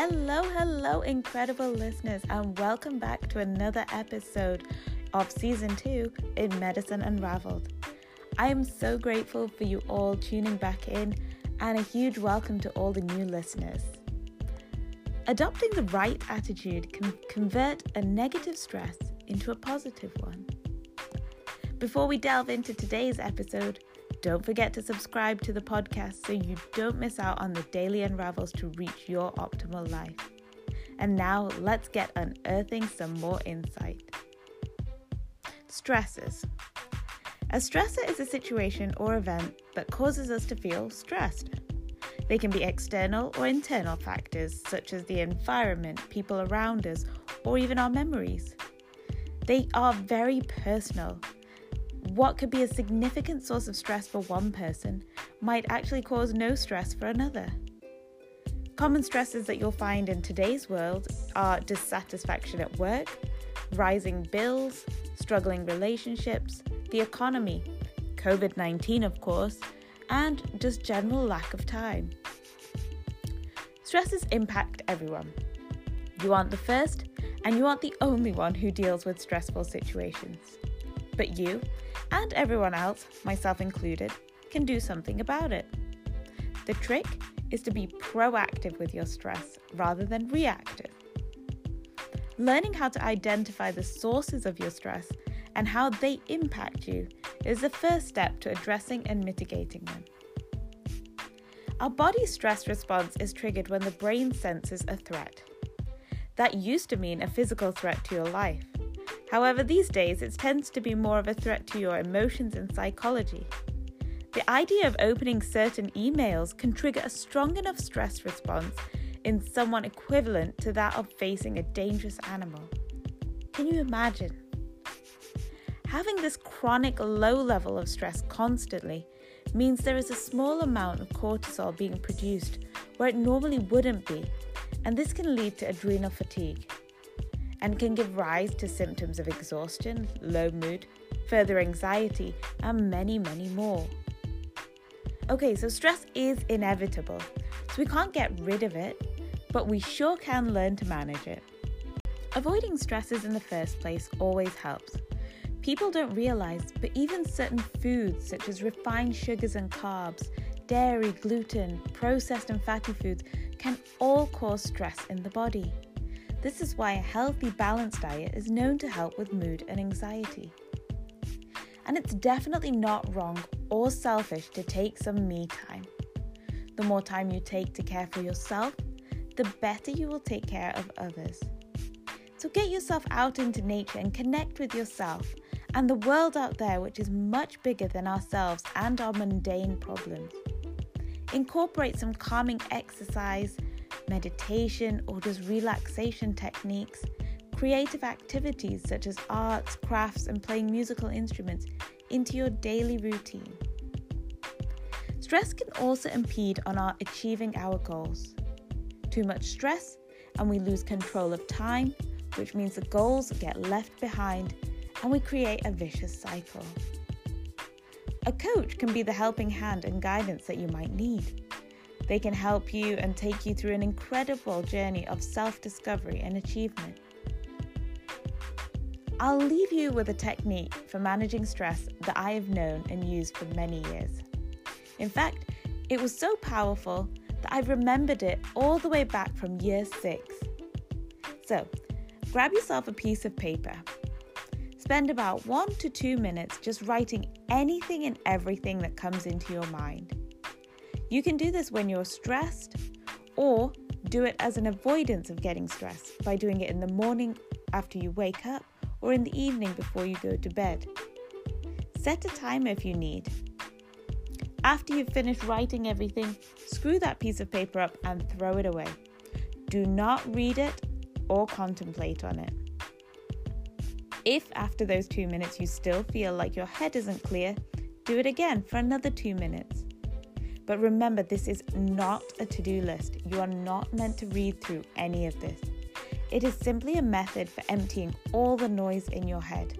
Hello, hello, incredible listeners, and welcome back to another episode of season two in Medicine Unraveled. I am so grateful for you all tuning back in, and a huge welcome to all the new listeners. Adopting the right attitude can convert a negative stress into a positive one. Before we delve into today's episode, don't forget to subscribe to the podcast so you don't miss out on the daily unravels to reach your optimal life. And now let's get unearthing some more insight. Stressors. A stressor is a situation or event that causes us to feel stressed. They can be external or internal factors, such as the environment, people around us, or even our memories. They are very personal what could be a significant source of stress for one person might actually cause no stress for another. Common stresses that you'll find in today's world are dissatisfaction at work, rising bills, struggling relationships, the economy, COVID 19, of course, and just general lack of time. Stresses impact everyone. You aren't the first, and you aren't the only one who deals with stressful situations. But you, and everyone else, myself included, can do something about it. The trick is to be proactive with your stress rather than reactive. Learning how to identify the sources of your stress and how they impact you is the first step to addressing and mitigating them. Our body's stress response is triggered when the brain senses a threat. That used to mean a physical threat to your life. However, these days it tends to be more of a threat to your emotions and psychology. The idea of opening certain emails can trigger a strong enough stress response in someone equivalent to that of facing a dangerous animal. Can you imagine? Having this chronic low level of stress constantly means there is a small amount of cortisol being produced where it normally wouldn't be, and this can lead to adrenal fatigue and can give rise to symptoms of exhaustion, low mood, further anxiety, and many, many more. Okay, so stress is inevitable, so we can't get rid of it, but we sure can learn to manage it. Avoiding stresses in the first place always helps. People don't realize, but even certain foods such as refined sugars and carbs, dairy, gluten, processed and fatty foods can all cause stress in the body. This is why a healthy, balanced diet is known to help with mood and anxiety. And it's definitely not wrong or selfish to take some me time. The more time you take to care for yourself, the better you will take care of others. So get yourself out into nature and connect with yourself and the world out there, which is much bigger than ourselves and our mundane problems. Incorporate some calming exercise meditation, or just relaxation techniques, creative activities such as arts, crafts, and playing musical instruments into your daily routine. Stress can also impede on our achieving our goals. Too much stress, and we lose control of time, which means the goals get left behind and we create a vicious cycle. A coach can be the helping hand and guidance that you might need. They can help you and take you through an incredible journey of self discovery and achievement. I'll leave you with a technique for managing stress that I have known and used for many years. In fact, it was so powerful that I've remembered it all the way back from year six. So, grab yourself a piece of paper. Spend about one to two minutes just writing anything and everything that comes into your mind. You can do this when you're stressed or do it as an avoidance of getting stressed by doing it in the morning after you wake up or in the evening before you go to bed. Set a timer if you need. After you've finished writing everything, screw that piece of paper up and throw it away. Do not read it or contemplate on it. If after those two minutes you still feel like your head isn't clear, do it again for another two minutes. But remember, this is not a to do list. You are not meant to read through any of this. It is simply a method for emptying all the noise in your head.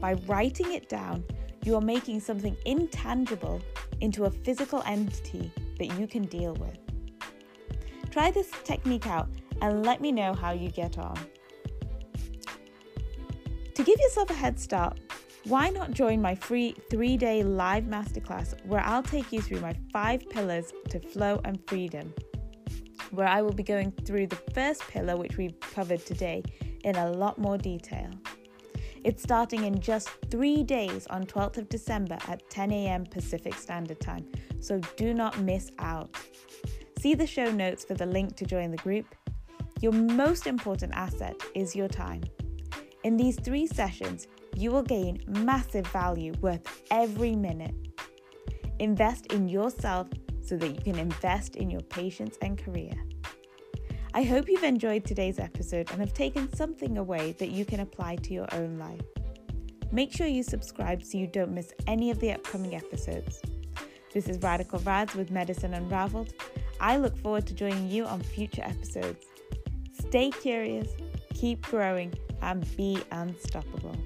By writing it down, you are making something intangible into a physical entity that you can deal with. Try this technique out and let me know how you get on. To give yourself a head start, why not join my free three day live masterclass where I'll take you through my five pillars to flow and freedom? Where I will be going through the first pillar, which we've covered today, in a lot more detail. It's starting in just three days on 12th of December at 10 a.m. Pacific Standard Time, so do not miss out. See the show notes for the link to join the group. Your most important asset is your time. In these three sessions, you will gain massive value worth every minute. Invest in yourself so that you can invest in your patients and career. I hope you've enjoyed today's episode and have taken something away that you can apply to your own life. Make sure you subscribe so you don't miss any of the upcoming episodes. This is Radical Rads with Medicine Unraveled. I look forward to joining you on future episodes. Stay curious, keep growing, and be unstoppable.